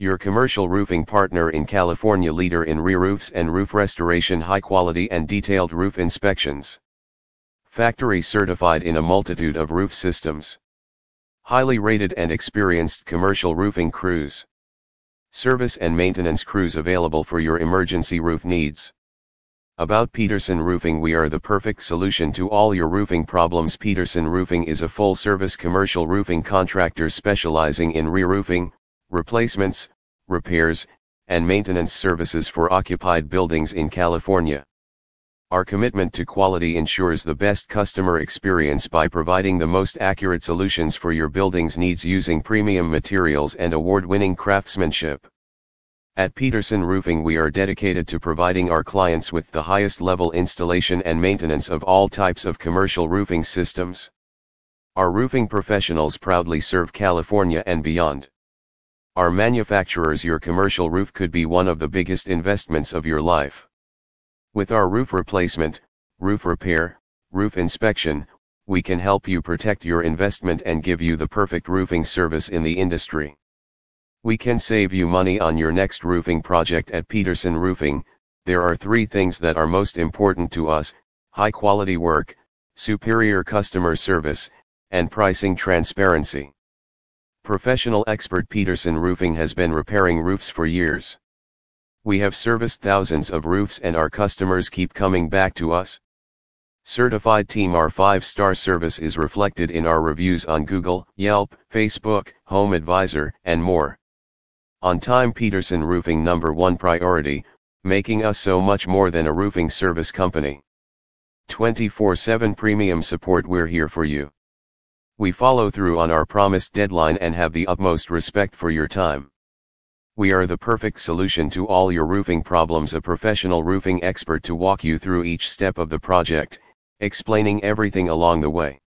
Your commercial roofing partner in California leader in re-roofs and roof restoration high quality and detailed roof inspections. Factory certified in a multitude of roof systems. Highly rated and experienced commercial roofing crews. Service and maintenance crews available for your emergency roof needs. About Peterson Roofing We are the perfect solution to all your roofing problems Peterson Roofing is a full-service commercial roofing contractor specializing in re-roofing, replacements, repairs, and maintenance services for occupied buildings in California. Our commitment to quality ensures the best customer experience by providing the most accurate solutions for your building's needs using premium materials and award-winning craftsmanship. At Peterson Roofing we are dedicated to providing our clients with the highest level installation and maintenance of all types of commercial roofing systems. Our roofing professionals proudly serve California and beyond. Our manufacturers Your commercial roof could be one of the biggest investments of your life. With our roof replacement, roof repair, roof inspection, we can help you protect your investment and give you the perfect roofing service in the industry. We can save you money on your next roofing project at Peterson Roofing. There are three things that are most important to us high quality work, superior customer service, and pricing transparency. Professional expert Peterson Roofing has been repairing roofs for years. We have serviced thousands of roofs and our customers keep coming back to us. Certified Team Our 5-star service is reflected in our reviews on Google, Yelp, Facebook, Home Advisor, and more. On time Peterson Roofing number 1 priority, making us so much more than a roofing service company. 24/7 premium support we're here for you. We follow through on our promised deadline and have the utmost respect for your time. We are the perfect solution to all your roofing problems a professional roofing expert to walk you through each step of the project, explaining everything along the way.